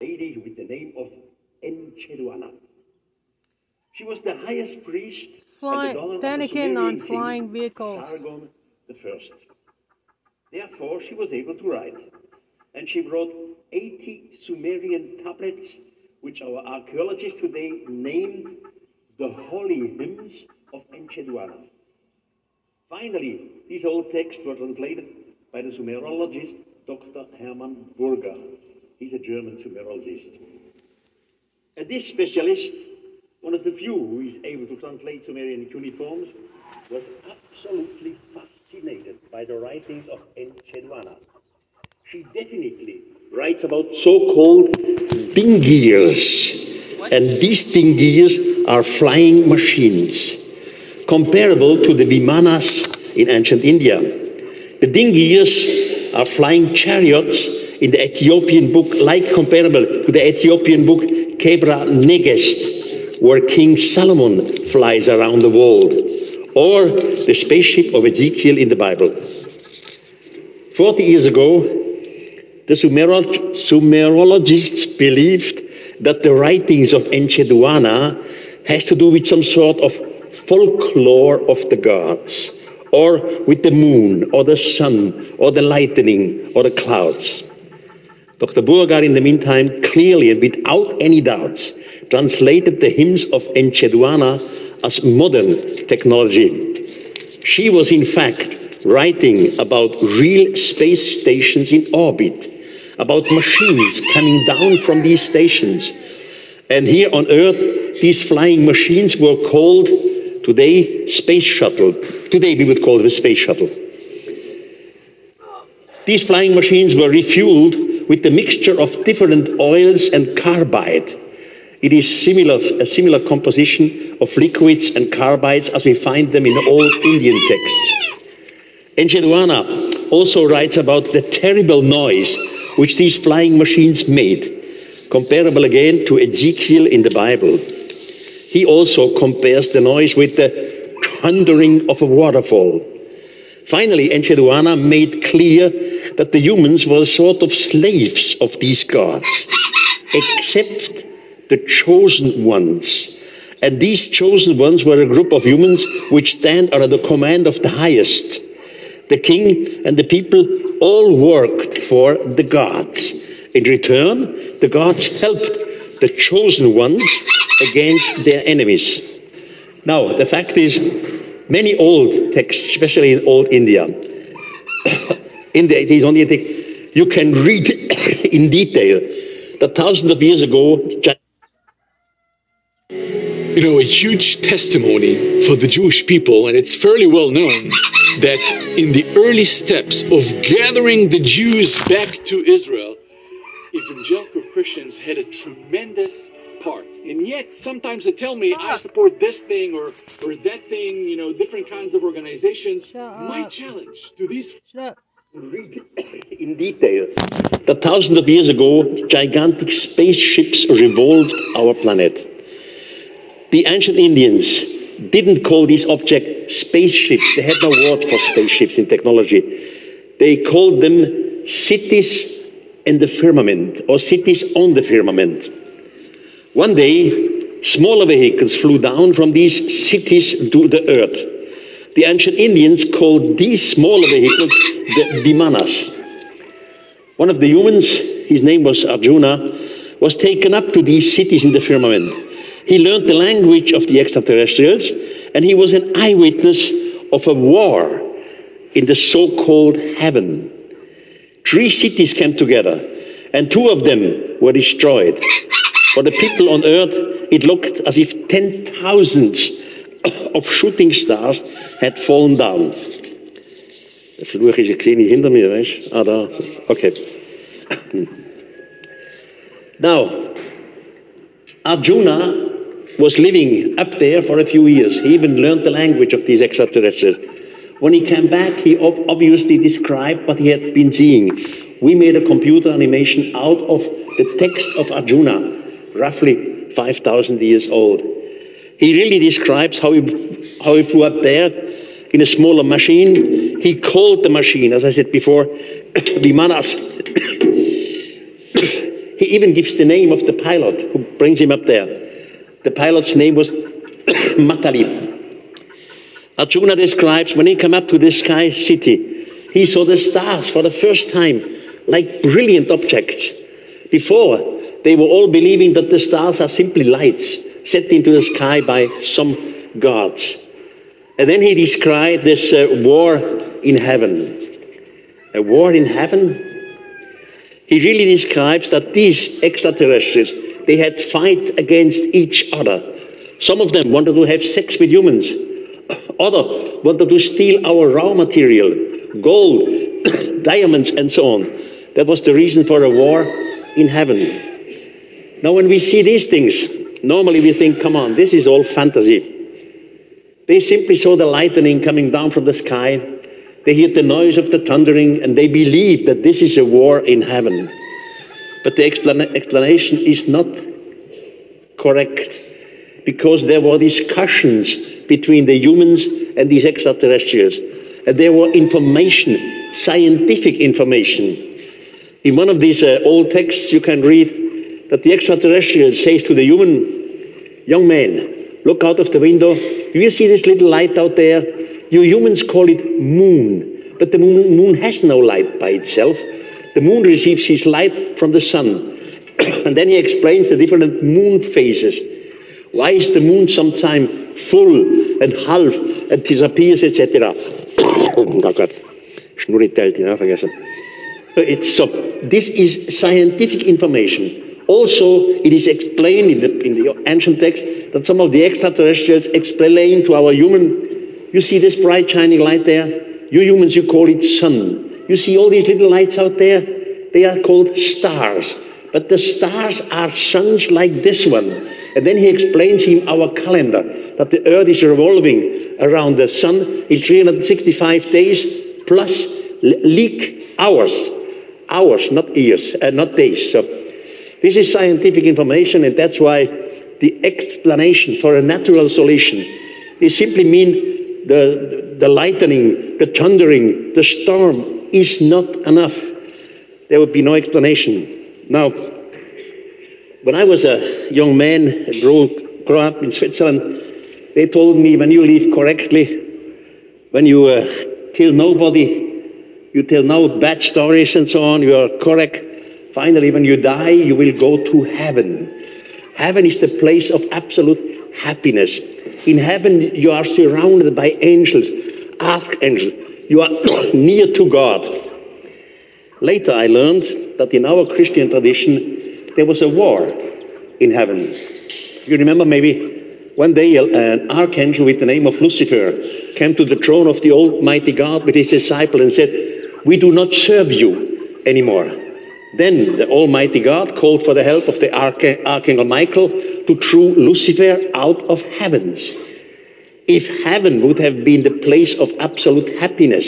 lady with the name of Encheduanna. She was the highest priest Fly, and the daughter of the Daniken on flying vehicles. Sargon the first. Therefore, she was able to write, and she brought 80 Sumerian tablets, which our archaeologists today named the holy hymns of Encheduanna. Finally, these old texts were translated by the Sumerologist Dr. Hermann Burger. He's a German Sumerologist. And this specialist, one of the few who is able to translate Sumerian cuneiforms, was absolutely fascinated by the writings of Encheduanna. She definitely writes about so-called dingirs. And these dingirs are flying machines, comparable to the vimanas in ancient India. The dingirs are flying chariots in the Ethiopian book, like comparable to the Ethiopian book Kebra Nagast, where King Solomon flies around the world, or the spaceship of Ezekiel in the Bible. Forty years ago, the Sumerol- Sumerologists believed that the writings of Encheduanna has to do with some sort of folklore of the gods, or with the moon, or the sun, or the lightning, or the clouds. Dr. Burgar, in the meantime, clearly and without any doubts, translated the hymns of Encheduanna as modern technology. She was, in fact, writing about real space stations in orbit, about machines coming down from these stations. And here on Earth, these flying machines were called today space shuttle. Today we would call them a space shuttle. These flying machines were refueled with the mixture of different oils and carbide. It is similar, a similar composition of liquids and carbides as we find them in old Indian texts. Encheduanna also writes about the terrible noise which these flying machines made, comparable again to Ezekiel in the Bible. He also compares the noise with the thundering of a waterfall. Finally, Encheduanna made clear that the humans were a sort of slaves of these gods, except the chosen ones. And these chosen ones were a group of humans which stand under the command of the highest. The king and the people all worked for the gods. In return, the gods helped the chosen ones against their enemies. Now, the fact is, many old texts, especially in old India, in the it is only the, you can read in detail that thousands of years ago, you know, a huge testimony for the Jewish people, and it's fairly well known that in the early steps of gathering the Jews back to Israel, evangelical Christians had a tremendous part. And yet, sometimes they tell me, I ah. support this thing or, or that thing, you know, different kinds of organizations. My challenge to these Shut read in detail that thousands of years ago, gigantic spaceships revolved our planet. The ancient Indians didn't call these objects spaceships. They had no word for spaceships in technology. They called them cities in the firmament or cities on the firmament. One day, smaller vehicles flew down from these cities to the earth. The ancient Indians called these smaller vehicles the Vimanas. One of the humans, his name was Arjuna, was taken up to these cities in the firmament. He learned the language of the extraterrestrials, and he was an eyewitness of a war in the so called heaven. Three cities came together, and two of them were destroyed. For the people on earth, it looked as if ten thousands of shooting stars had fallen down. Der Fluch ist, ich sehe nicht hinter mir, weißt Ah. Okay. Now, Arjuna was living up there for a few years. He even learned the language of these extraterrestrials. When he came back, he ob- obviously described what he had been seeing. We made a computer animation out of the text of Arjuna, roughly 5,000 years old. He really describes how he, how he flew up there in a smaller machine. He called the machine, as I said before, Vimanas. He even gives the name of the pilot who brings him up there. The pilot's name was Matali. Arjuna describes when he came up to this sky city, he saw the stars for the first time like brilliant objects. Before, they were all believing that the stars are simply lights set into the sky by some gods. And then he described this uh, war in heaven. A war in heaven? He really describes that these extraterrestrials, they had fight against each other. Some of them wanted to have sex with humans. Other wanted to steal our raw material, gold, diamonds, and so on. That was the reason for a war in heaven. Now, when we see these things, normally we think, come on, this is all fantasy. They simply saw the lightning coming down from the sky. They heard the noise of the thundering, and they believe that this is a war in heaven. But the explanation is not correct because there were discussions between the humans and these extraterrestrials. And there were information, scientific information. In one of these uh, old texts, you can read that the extraterrestrial says to the human, young man, look out of the window. Do you see this little light out there? You humans call it moon, but the moon, has no light by itself. The moon receives its light from the sun. and then he explains the different moon phases. Why is the moon sometimes full and half and disappears, etc.? oh Gott, Schnurri you know, vergessen. It's so, this is scientific information. Also, it is explained in the, in the ancient text that some of the extraterrestrials explain to our human, you see this bright shining light there? You humans, you call it sun. You see all these little lights out there? They are called stars. But the stars are suns like this one. And then he explains him our calendar that the earth is revolving around the sun in 365 days plus leak hours. Hours, not years, uh, not days. So this is scientific information, and that's why the explanation for a natural solution is simply mean the, the lightning, the thundering, the storm is not enough. There would be no explanation. Now, when I was a young man, grew, grew up in Switzerland, they told me when you live correctly, when you uh, kill nobody, you tell no bad stories and so on, you are correct, Finally, when you die, you will go to heaven. Heaven is the place of absolute happiness. In heaven, you are surrounded by angels, archangels. You are near to God. Later, I learned that in our Christian tradition, there was a war in heaven. You remember maybe one day an archangel with the name of Lucifer came to the throne of the Almighty God with his disciple and said, We do not serve you anymore. Then the Almighty God called for the help of the Archangel Michael to throw Lucifer out of heavens. If heaven would have been the place of absolute happiness,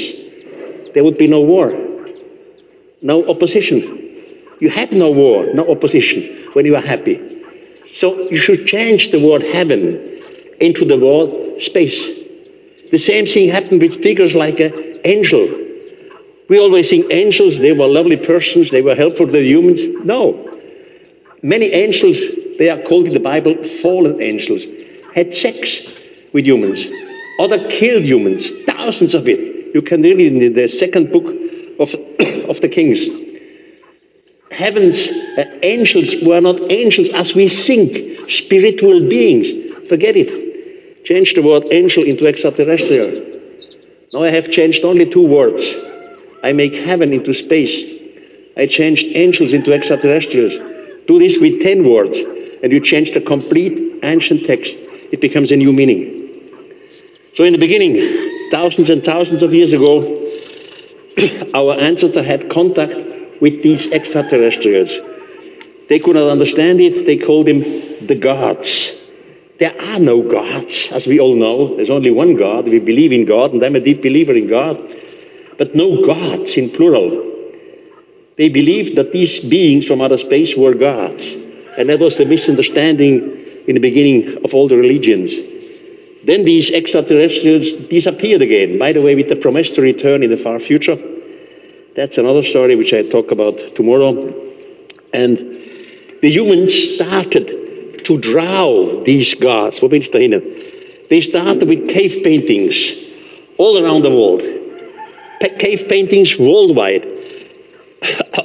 there would be no war, no opposition. You have no war, no opposition when you are happy. So you should change the word heaven into the word space. The same thing happened with figures like an angel we always think angels, they were lovely persons, they were helpful to the humans. No. Many angels, they are called in the Bible fallen angels, had sex with humans. Other killed humans, thousands of it. You can read it in the second book of, of the Kings. Heaven's uh, angels were not angels as we think, spiritual beings. Forget it. Change the word angel into extraterrestrial. Now I have changed only two words I make heaven into space. I changed angels into extraterrestrials. Do this with 10 words, and you change the complete ancient text. It becomes a new meaning. So, in the beginning, thousands and thousands of years ago, our ancestors had contact with these extraterrestrials. They could not understand it, they called them the gods. There are no gods, as we all know. There's only one God. We believe in God, and I'm a deep believer in God but no gods in plural. They believed that these beings from outer space were gods. And that was the misunderstanding in the beginning of all the religions. Then these extraterrestrials disappeared again, by the way, with the promise to return in the far future. That's another story which I talk about tomorrow. And the humans started to draw these gods. They started with cave paintings all around the world. Cave paintings worldwide.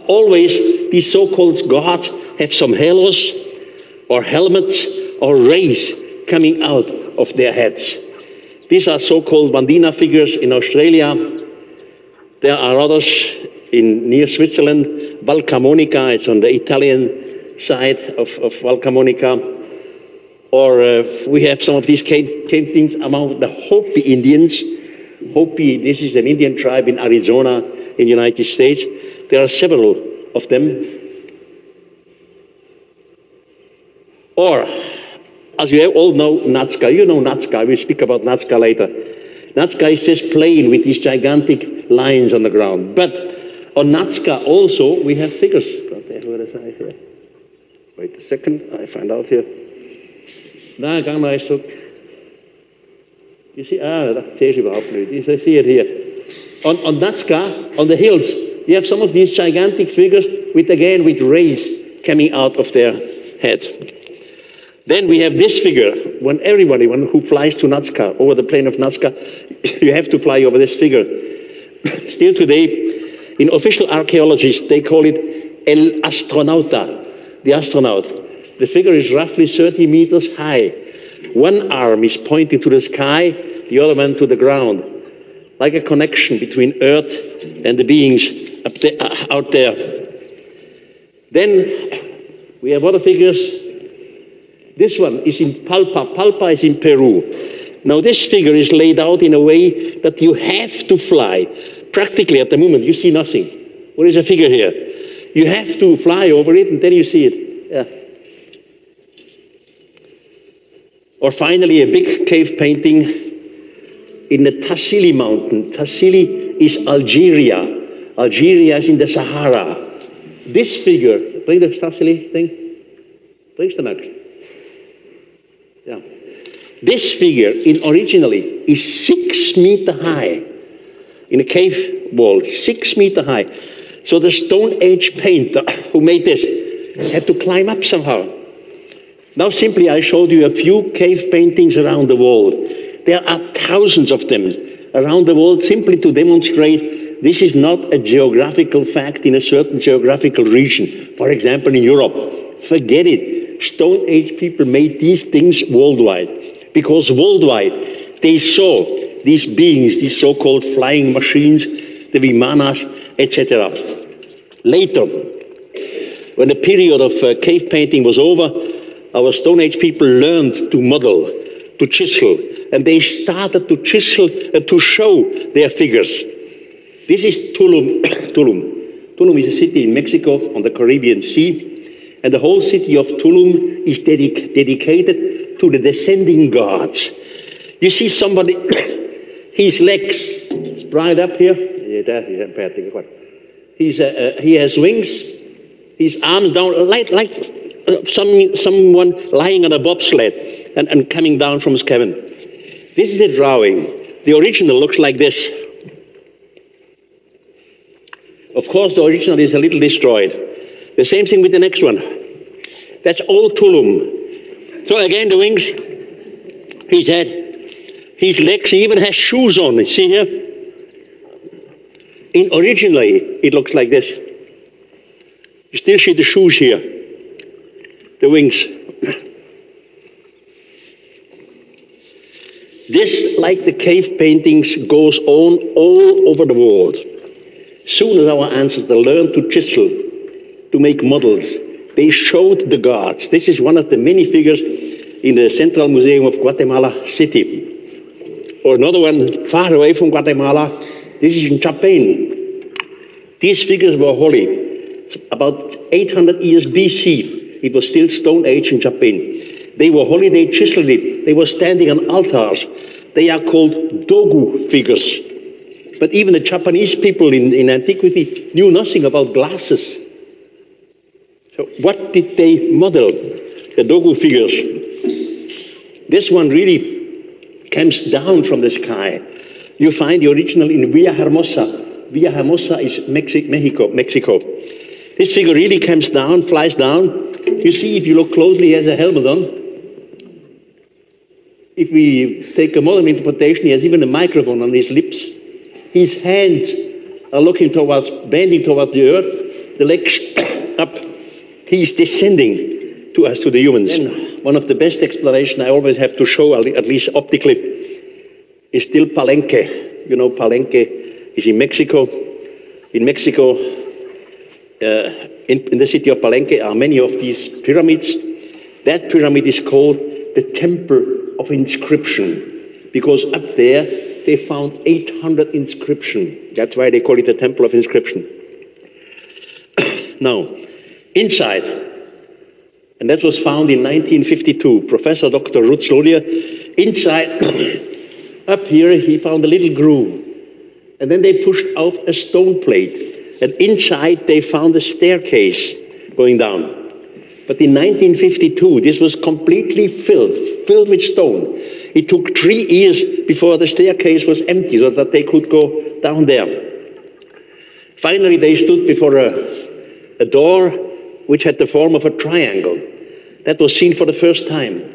Always these so-called gods have some halos or helmets or rays coming out of their heads. These are so-called Wandjina figures in Australia. There are others in near Switzerland. Valcamonica, it's on the Italian side of, of Valcamonica. Or uh, we have some of these cave paintings among the Hopi Indians. Hopi, this is an Indian tribe in Arizona in the United States. There are several of them. Or, as you all know, Nazca. You know Nazca. We'll speak about Nazca later. Nazca is this plain with these gigantic lines on the ground. But on Nazca also we have figures. Wait a second. I find out here. You see, ah, dat is überhaupt niet. You see it here. On, on Nazca, on the hills, you have some of these gigantic figures with, again, with rays coming out of their head. Then we have this figure. When everybody when, who flies to Nazca, over the plain of Nazca, you have to fly over this figure. Still today, in official archaeologists, they call it El Astronauta, the astronaut. The figure is roughly 30 meters high. One arm is pointing to the sky, the other one to the ground, like a connection between Earth and the beings there, uh, out there. Then we have other figures. This one is in Palpa. Palpa is in Peru. Now, this figure is laid out in a way that you have to fly. Practically, at the moment, you see nothing. What is a figure here? You have to fly over it and then you see it. Yeah. Or finally, a big cave painting in the Tassili mountain. Tassili is Algeria. Algeria is in the Sahara. This figure, bring the Tassili thing. Bring the next. Yeah. This figure in originally is six meter high in a cave wall, six meter high. So the Stone Age painter who made this had to climb up somehow. Now, simply, I showed you a few cave paintings around the world. There are thousands of them around the world simply to demonstrate this is not a geographical fact in a certain geographical region. For example, in Europe. Forget it. Stone Age people made these things worldwide because worldwide they saw these beings, these so called flying machines, the Vimanas, etc. Later, when the period of uh, cave painting was over, our Stone Age people learned to model, to chisel, and they started to chisel and to show their figures. This is Tulum. Tulum. Tulum is a city in Mexico on the Caribbean Sea, and the whole city of Tulum is dedic- dedicated to the descending gods. You see somebody, his legs spread up here. He's, uh, uh, he has wings, his arms down, like, like some, someone lying on a bobsled and, and coming down from cabin. This is a drawing. The original looks like this. Of course, the original is a little destroyed. The same thing with the next one. That's all Tulum. So again, the wings, his head, his legs, he even has shoes on. You see here? In originally, it looks like this. You still see the shoes here, the wings. This, like the cave paintings, goes on all over the world. Soon as our ancestors learned to chisel, to make models, they showed the gods. This is one of the many figures in the Central Museum of Guatemala City. Or another one far away from Guatemala. This is in Japan. These figures were holy. About 800 years BC, it was still Stone Age in Japan. They were holy, they chiseled. They were standing on altars. They are called dogu figures. But even the Japanese people in, in antiquity knew nothing about glasses. So, what did they model? The dogu figures. This one really comes down from the sky. You find the original in Villa Hermosa. Villa Hermosa is Mexi- Mexico, Mexico. This figure really comes down, flies down, You see, if you look closely, he has a helmet on. If we take a modern interpretation, he has even a microphone on his lips. His hands are looking towards, bending towards the earth, the legs up. He's descending to us, to the humans. And one of the best explanations I always have to show, at least optically, is still Palenque. You know, Palenque is in Mexico. In Mexico, Uh, in, in the city of Palenque are many of these pyramids. That pyramid is called the Temple of Inscription because up there they found 800 inscription. That's why they call it the Temple of Inscription. now, inside, and that was found in 1952, Professor Dr. Lhuillier, inside, up here, he found a little groove. And then they pushed out a stone plate. And inside, they found a staircase going down. But in 1952, this was completely filled, filled with stone. It took three years before the staircase was empty so that they could go down there. Finally, they stood before a, a door which had the form of a triangle. That was seen for the first time.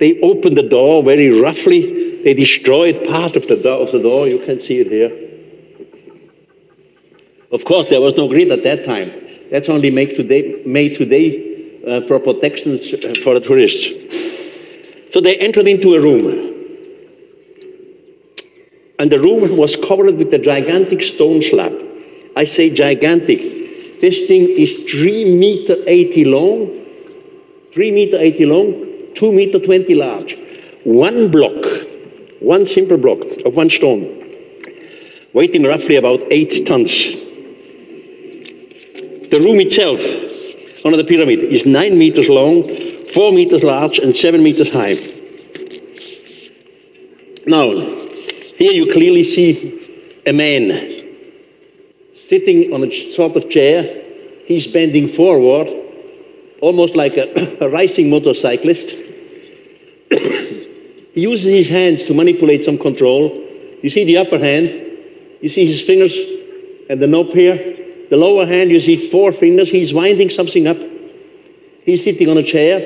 They opened the door very roughly. They destroyed part of the, door, of the door. You can see it here. Of course, there was no grid at that time. That's only made today, made today uh, for protection uh, for the tourists. So they entered into a room. And the room was covered with a gigantic stone slab. I say gigantic. This thing is 3 meter 80 long, 3 meter 80 long, 2 meter 20 large. One block, one simple block of one stone, weighing roughly about 8 tons. The room itself under the pyramid is nine meters long, four meters large, and seven meters high. Now, here you clearly see a man sitting on a sort of chair. He's bending forward, almost like a, a racing motorcyclist. he uses his hands to manipulate some control. You see the upper hand, you see his fingers and the knob here. The lower hand, you see four fingers. He's winding something up. He's sitting on a chair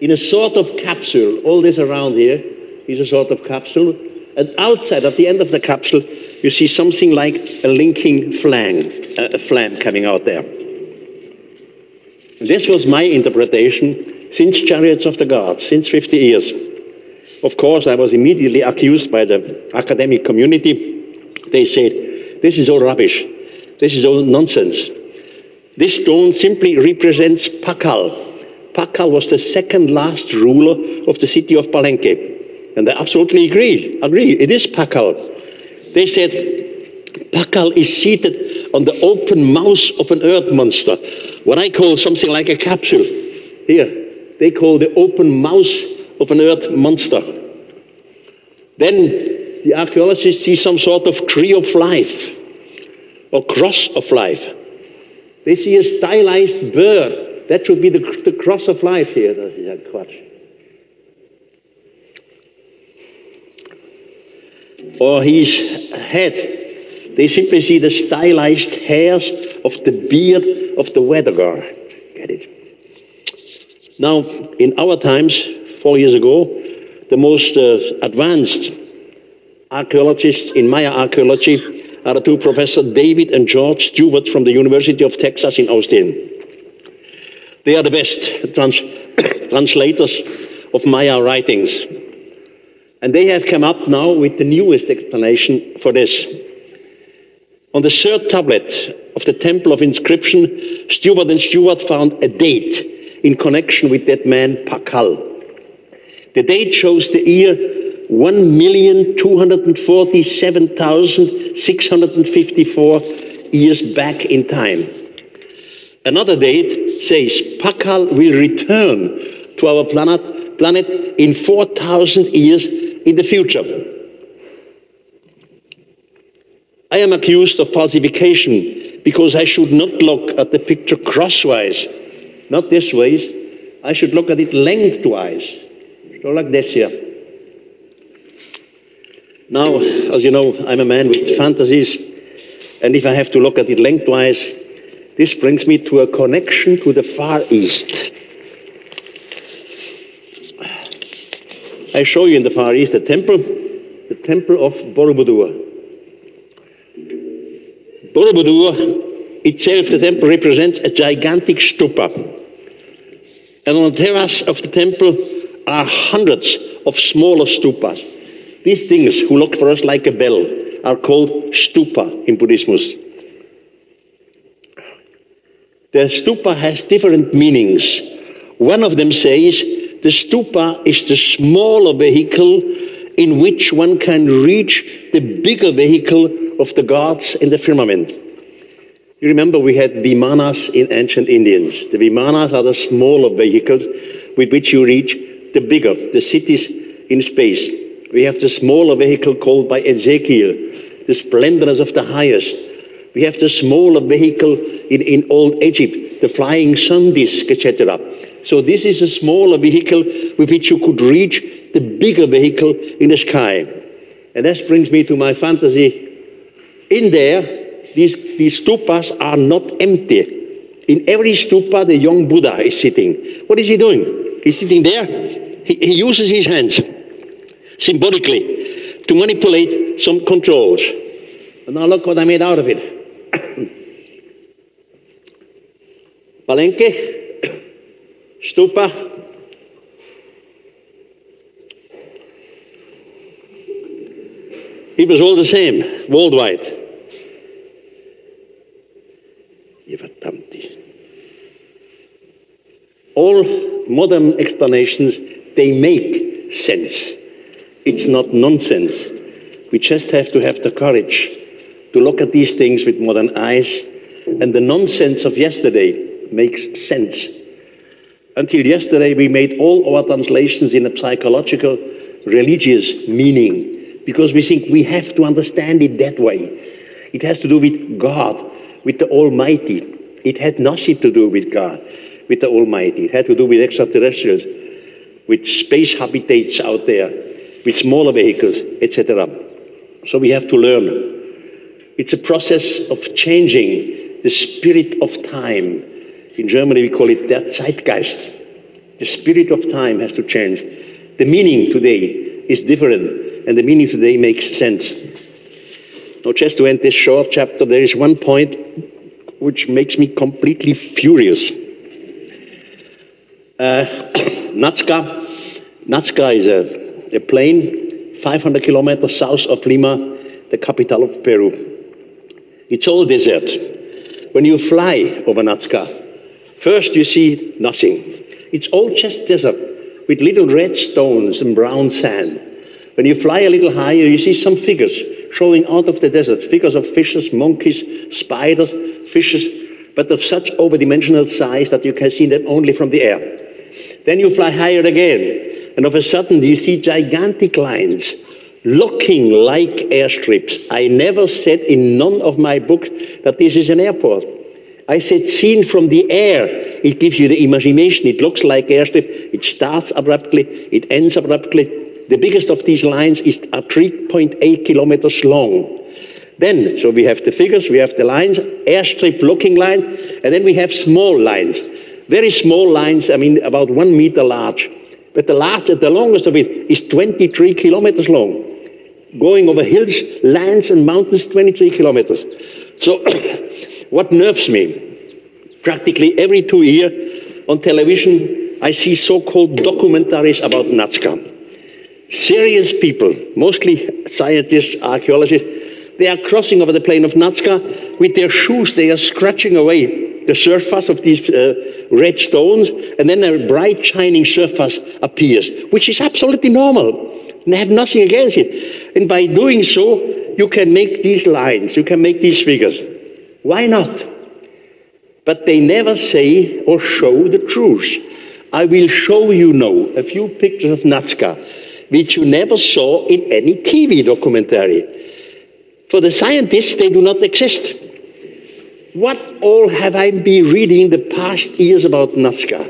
in a sort of capsule. All this around here is a sort of capsule. And outside, at the end of the capsule, you see something like a linking flang, uh, a flame coming out there. This was my interpretation since Chariots of the Gods, since 50 years. Of course, I was immediately accused by the academic community. They said, this is all rubbish. This is all nonsense. This stone simply represents Pakal. Pakal was the second last ruler of the city of Palenque. And they absolutely agree. Agree. It is Pakal. They said Pakal is seated on the open mouth of an earth monster. What I call something like a capsule. Here, they call the open mouth of an earth monster. Then the archaeologists see some sort of tree of life or cross of life. They see a stylized bird. That should be the, the cross of life here. Das ist ja Quatsch. Or his head. They simply see the stylized hairs of the beard of the weather god. Get it? Now, in our times, four years ago, the most uh, advanced archaeologists in Maya archaeology are the two professors David and George Stuart from the University of Texas in Austin. They are the best trans translators of Maya writings. And they have come up now with the newest explanation for this. On the third tablet of the Temple of Inscription, Stuart and Stuart found a date in connection with that man Pakal. The date shows the year 1,247,654 years back in time. Another date says Pakal will return to our planet, planet in 4,000 years in the future. I am accused of falsification because I should not look at the picture crosswise, not this way. I should look at it lengthwise, so like this here. Now, as you know, I'm a man with fantasies, and if I have to look at it lengthwise, This brings me to a connection to the Far East. I show you in the Far East the temple, the temple of Borobudur. Borobudur itself, the temple represents a gigantic stupa. And on the terrace of the temple are hundreds of smaller stupas. These things, who look for us like a bell, are called stupa in Buddhism. The stupa has different meanings. One of them says the stupa is the smaller vehicle in which one can reach the bigger vehicle of the gods in the firmament. You remember we had vimanas in ancient Indians. The vimanas are the smaller vehicles with which you reach the bigger, the cities in space. We have the smaller vehicle called by Ezekiel, the splendors of the highest. We have the smaller vehicle in, in old Egypt, the flying sun disk, etc. So this is a smaller vehicle with which you could reach the bigger vehicle in the sky. And this brings me to my fantasy. In there, these, these stupas are not empty. In every stupa, the young Buddha is sitting. What is he doing? He's sitting there. He, he uses his hands symbolically to manipulate some controls. And now look what I made out of it. Palenque, stupa, it was all the same worldwide. All modern explanations, they make sense. It's not nonsense. We just have to have the courage to look at these things with modern eyes, and the nonsense of yesterday makes sense. Until yesterday, we made all our translations in a psychological, religious meaning because we think we have to understand it that way. It has to do with God, with the Almighty. It had nothing to do with God, with the Almighty. It had to do with extraterrestrials, with space habitats out there, with smaller vehicles, etc. So we have to learn. It's a process of changing the spirit of time. In Germany, we call it der Zeitgeist. The spirit of time has to change. The meaning today is different, and the meaning today makes sense. Now, just to end this short chapter, there is one point which makes me completely furious. Uh, Nazca is a, a plain 500 kilometers south of Lima, the capital of Peru. It's all desert. When you fly over Nazca, first you see nothing. It's all just desert with little red stones and brown sand. When you fly a little higher, you see some figures showing out of the desert figures of fishes, monkeys, spiders, fishes, but of such overdimensional size that you can see them only from the air. Then you fly higher again, and of a sudden you see gigantic lines looking like airstrips. I never said in none of my books that this is an airport. I said seen from the air, it gives you the imagination. It looks like airstrip. It starts abruptly, it ends abruptly. The biggest of these lines is are 3.8 kilometers long. Then, so we have the figures, we have the lines, airstrip looking lines, and then we have small lines. Very small lines, I mean about one meter large. But the the longest of it is 23 kilometers long. Going over hills, lands, and mountains, 23 kilometers. So, what nerves me? Practically every two years on television, I see so-called documentaries about Nazca. Serious people, mostly scientists, archaeologists, they are crossing over the plain of Nazca with their shoes. They are scratching away the surface of these uh, red stones, and then a bright shining surface appears, which is absolutely normal. And have nothing against it. And by doing so, you can make these lines, you can make these figures. Why not? But they never say or show the truth. I will show you now a few pictures of Nazca, which you never saw in any TV documentary. For the scientists, they do not exist. What all have I been reading the past years about Nazca?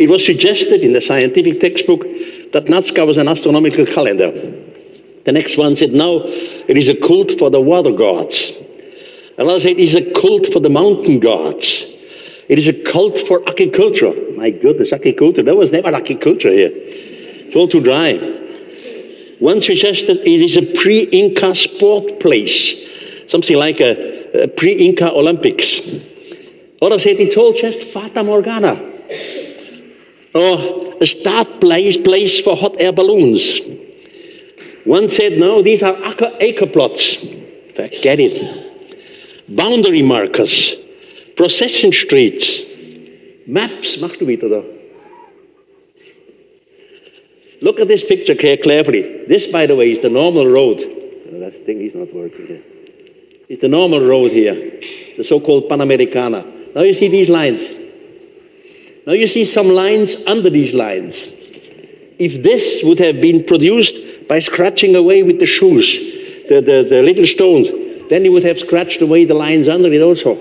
It was suggested in the scientific textbook that Nazca was an astronomical calendar. The next one said, no, it is a cult for the water gods. Allah said it is a cult for the mountain gods. It is a cult for agriculture. My goodness, agriculture. There was never agriculture here. It's all too dry. One suggested it is a pre-Inca sport place, something like a, a pre-Inca Olympics. Others said it's all just Fata Morgana. Or a start place, place for hot air balloons. One said, no, these are acre, acre plots. Forget it. Boundary markers, procession streets, maps. Machst du wieder da? Look at this picture carefully. This, by the way, is the normal road. Oh, that thing is not working here. It's the normal road here, the so-called Panamericana. Now you see these lines. Now you see some lines under these lines. If this would have been produced by scratching away with the shoes, the, the, the little stones, then you would have scratched away the lines under it also.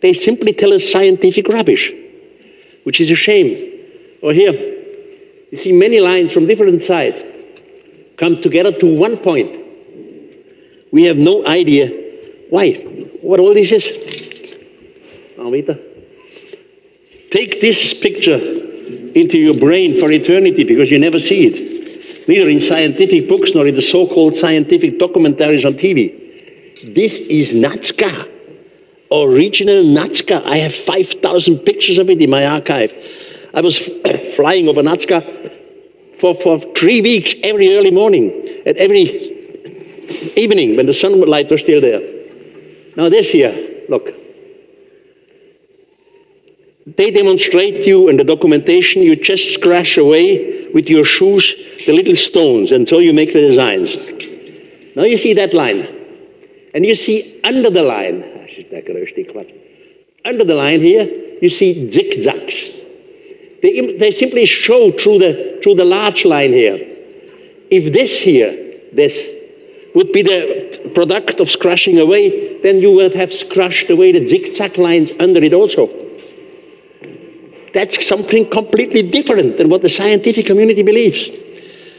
They simply tell us scientific rubbish, which is a shame. Or here, you see many lines from different sides come together to one point. We have no idea why, what all this is. Amita. Take this picture into your brain for eternity because you never see it, neither in scientific books nor in the so called scientific documentaries on TV. This is Nazca, original Nazca. I have 5,000 pictures of it in my archive. I was flying over Nazca for, for three weeks every early morning and every evening when the sunlight was still there. Now, this year, look. They demonstrate you in the documentation, you just scratch away with your shoes the little stones, so you make the designs. Now you see that line. And you see under the line, under the line here, you see zigzags. They, they simply show through the, through the large line here. If this here, this, would be the product of scratching away, then you would have scratched away the zigzag lines under it also. That's something completely different than what the scientific community believes.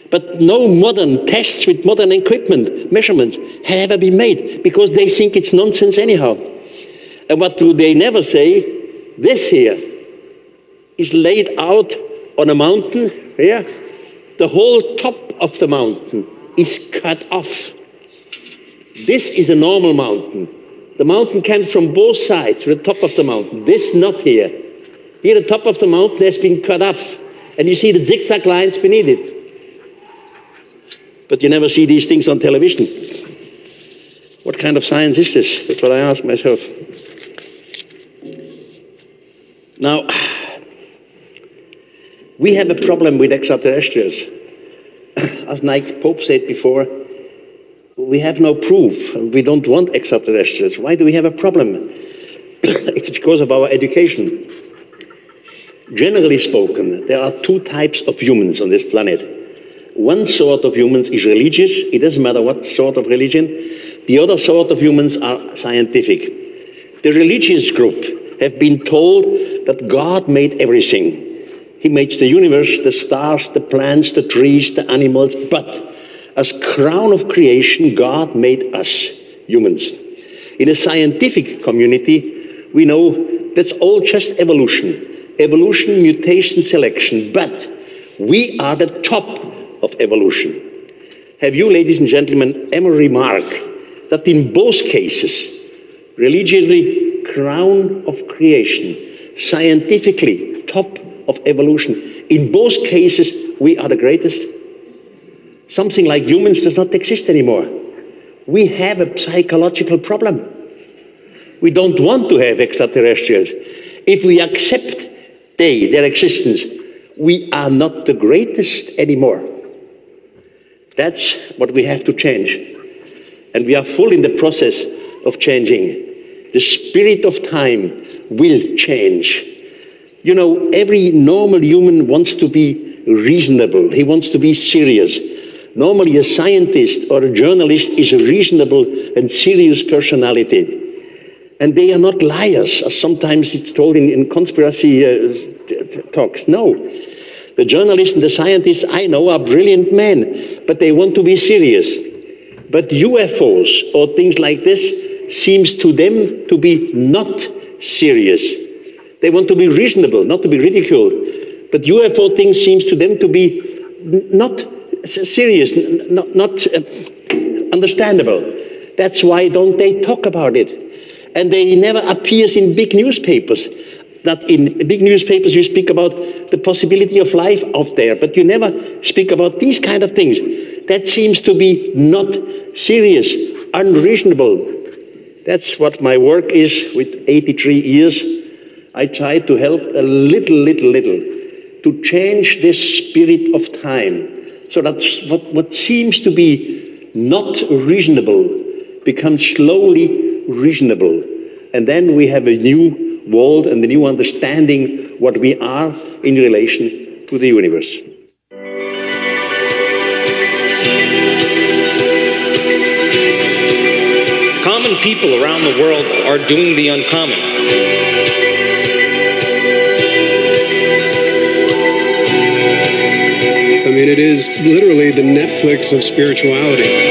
But no modern tests with modern equipment, measurements, have ever been made because they think it's nonsense anyhow. And what do they never say? This here is laid out on a mountain here. The whole top of the mountain is cut off. This is a normal mountain. The mountain comes from both sides to the top of the mountain. This not here. Here, the top of the mountain has been cut off, and you see the zigzag lines beneath it. But you never see these things on television. What kind of science is this? That's what I ask myself. Now, we have a problem with extraterrestrials. As Nick Pope said before, we have no proof, we don't want extraterrestrials. Why do we have a problem? it's because of our education. Generally spoken, there are two types of humans on this planet. One sort of humans is religious, it doesn't matter what sort of religion. The other sort of humans are scientific. The religious group have been told that God made everything. He makes the universe, the stars, the plants, the trees, the animals, but as crown of creation, God made us humans. In a scientific community, we know that's all just evolution evolution, mutation, selection. But we are the top of evolution. Have you, ladies and gentlemen, ever remarked that in both cases, religiously, crown of creation, scientifically, top of evolution, in both cases, we are the greatest? Something like humans does not exist anymore. We have a psychological problem. We don't want to have extraterrestrials. If we accept they, their existence, we are not the greatest anymore. That's what we have to change. And we are full in the process of changing. The spirit of time will change. You know, every normal human wants to be reasonable, he wants to be serious. Normally, a scientist or a journalist is a reasonable and serious personality. And they are not liars, as sometimes it's told in, in conspiracy uh, talks. No. The journalists and the scientists I know are brilliant men, but they want to be serious. But UFOs or things like this seems to them to be not serious. They want to be reasonable, not to be ridiculed. But UFO thing seems to them to be not serious, not, not uh, understandable. That's why don't they talk about it? And they never appears in big newspapers. That in big newspapers you speak about the possibility of life out there, but you never speak about these kind of things. That seems to be not serious, unreasonable. That's what my work is with 83 years. I try to help a little, little, little to change this spirit of time so that what, what seems to be not reasonable becomes slowly reasonable. And then we have a new world and a new understanding what we are in relation to the universe. Common people around the world are doing the uncommon. I mean, it is literally the Netflix of spirituality.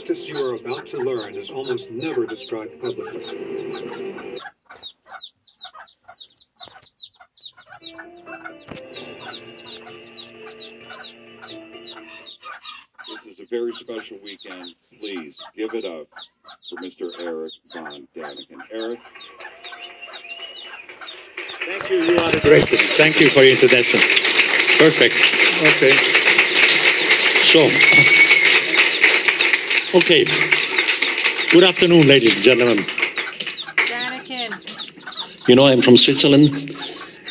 practice you are about to learn is almost never described publicly. This is a very special weekend. Please give it up for Mr. Eric Von Daniken. Eric, Thank you. You are the greatest. Thank you for your introduction. Perfect. Okay. So, okay. Good afternoon, ladies and gentlemen. Daniken. You know, I'm from Switzerland.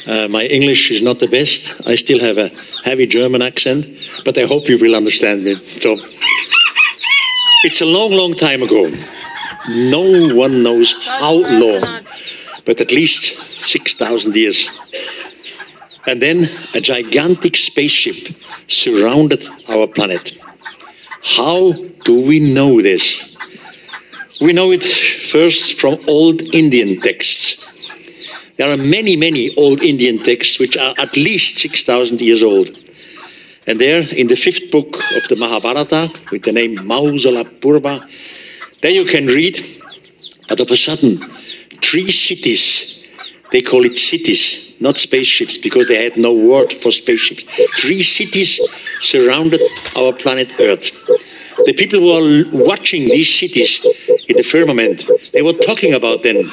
Uh, my English is not the best. I still have a heavy German accent, but I hope you will understand me. So, it's a long, long time ago. No one knows how long, but at least 6,000 years. And then a gigantic spaceship surrounded our planet. How do we know this? We know it first from old Indian texts. There are many, many old Indian texts which are at least 6,000 years old. And there, in the fifth book of the Mahabharata, with the name Mausala Parva, there you can read that of a sudden, three cities, they call it cities, not spaceships, because they had no word for spaceships. Three cities surrounded our planet Earth. The people who are watching these cities in the firmament, they were talking about them.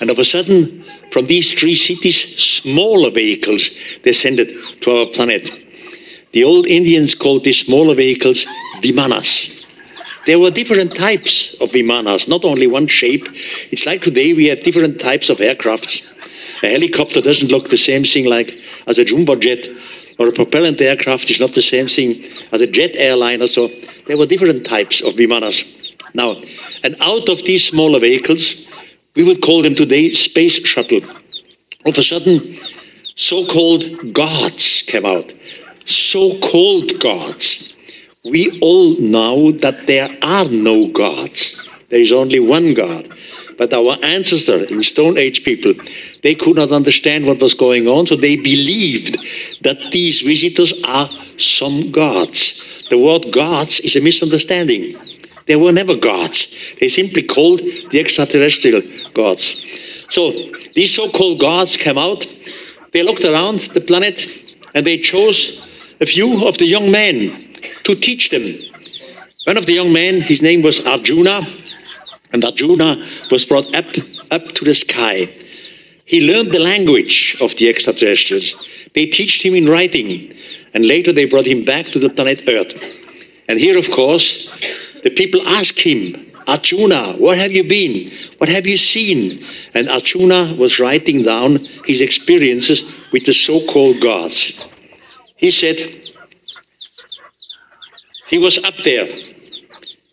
And of a sudden, from these three cities, smaller vehicles descended to our planet. The old Indians called these smaller vehicles vimanas. There were different types of vimanas, not only one shape. It's like today we have different types of aircrafts. A helicopter doesn't look the same thing like as a jumbo jet, or a propellant aircraft is not the same thing as a jet airliner. So there were different types of vimanas. Now, and out of these smaller vehicles, we would call them today space shuttle. All of a sudden, so-called gods came out. So-called gods. We all know that there are no gods. There is only one God. But our ancestors, in Stone Age people, they could not understand what was going on, so they believed that these visitors are some gods. The word gods is a misunderstanding. They were never gods. They simply called the extraterrestrial gods. So these so-called gods came out. They looked around the planet and they chose a few of the young men to teach them. One of the young men, his name was Arjuna, and Arjuna was brought up, up to the sky. He learned the language of the extraterrestrials. They taught him in writing, and later they brought him back to the planet Earth. And here, of course, the people ask him, Arjuna, where have you been? What have you seen? And Arjuna was writing down his experiences with the so-called gods. He said, he was up there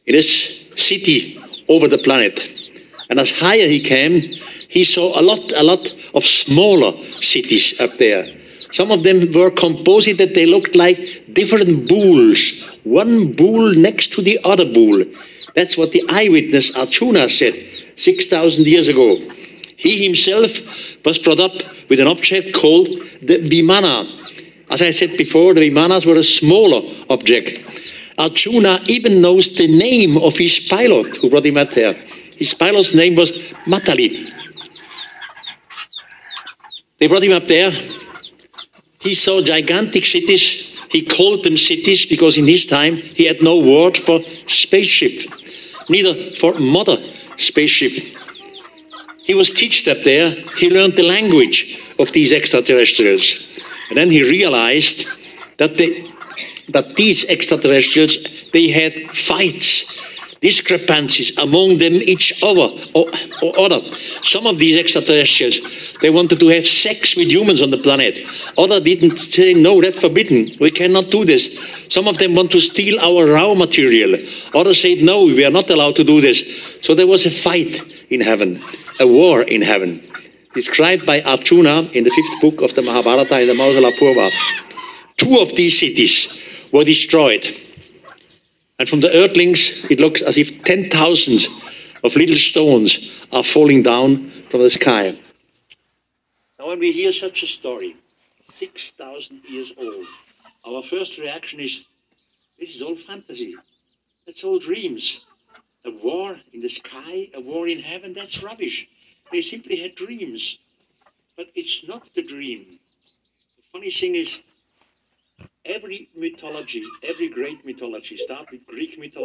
in this city over the planet. And as higher he came, he saw a lot, a lot of smaller cities up there. Some of them were composite that they looked like different bulls, one bull next to the other bull. That's what the eyewitness Arjuna said 6,000 years ago. He himself was brought up with an object called the Vimana. As I said before, the Vimanas were a smaller object. Arjuna even knows the name of his pilot who brought him up there. His pilot's name was Matali. They brought him up there. He saw gigantic cities. He called them cities because in his time he had no word for spaceship, neither for mother spaceship. He was taught up there. He learned the language of these extraterrestrials. And then he realized that, they, that these extraterrestrials, they had fights discrepancies among them each other or, or other. Some of these extraterrestrials, they wanted to have sex with humans on the planet. Others didn't say, no, that's forbidden. We cannot do this. Some of them want to steal our raw material. Others said, no, we are not allowed to do this. So there was a fight in heaven, a war in heaven, described by Arjuna in the fifth book of the Mahabharata in the Mausala Parva. Two of these cities were destroyed and from the earthlings, it looks as if 10,000 of little stones are falling down from the sky. Now, when we hear such a story, 6,000 years old, our first reaction is this is all fantasy. That's all dreams. A war in the sky, a war in heaven, that's rubbish. They simply had dreams. But it's not the dream. The funny thing is, every mythology, every great mythology, start with Greek mythology.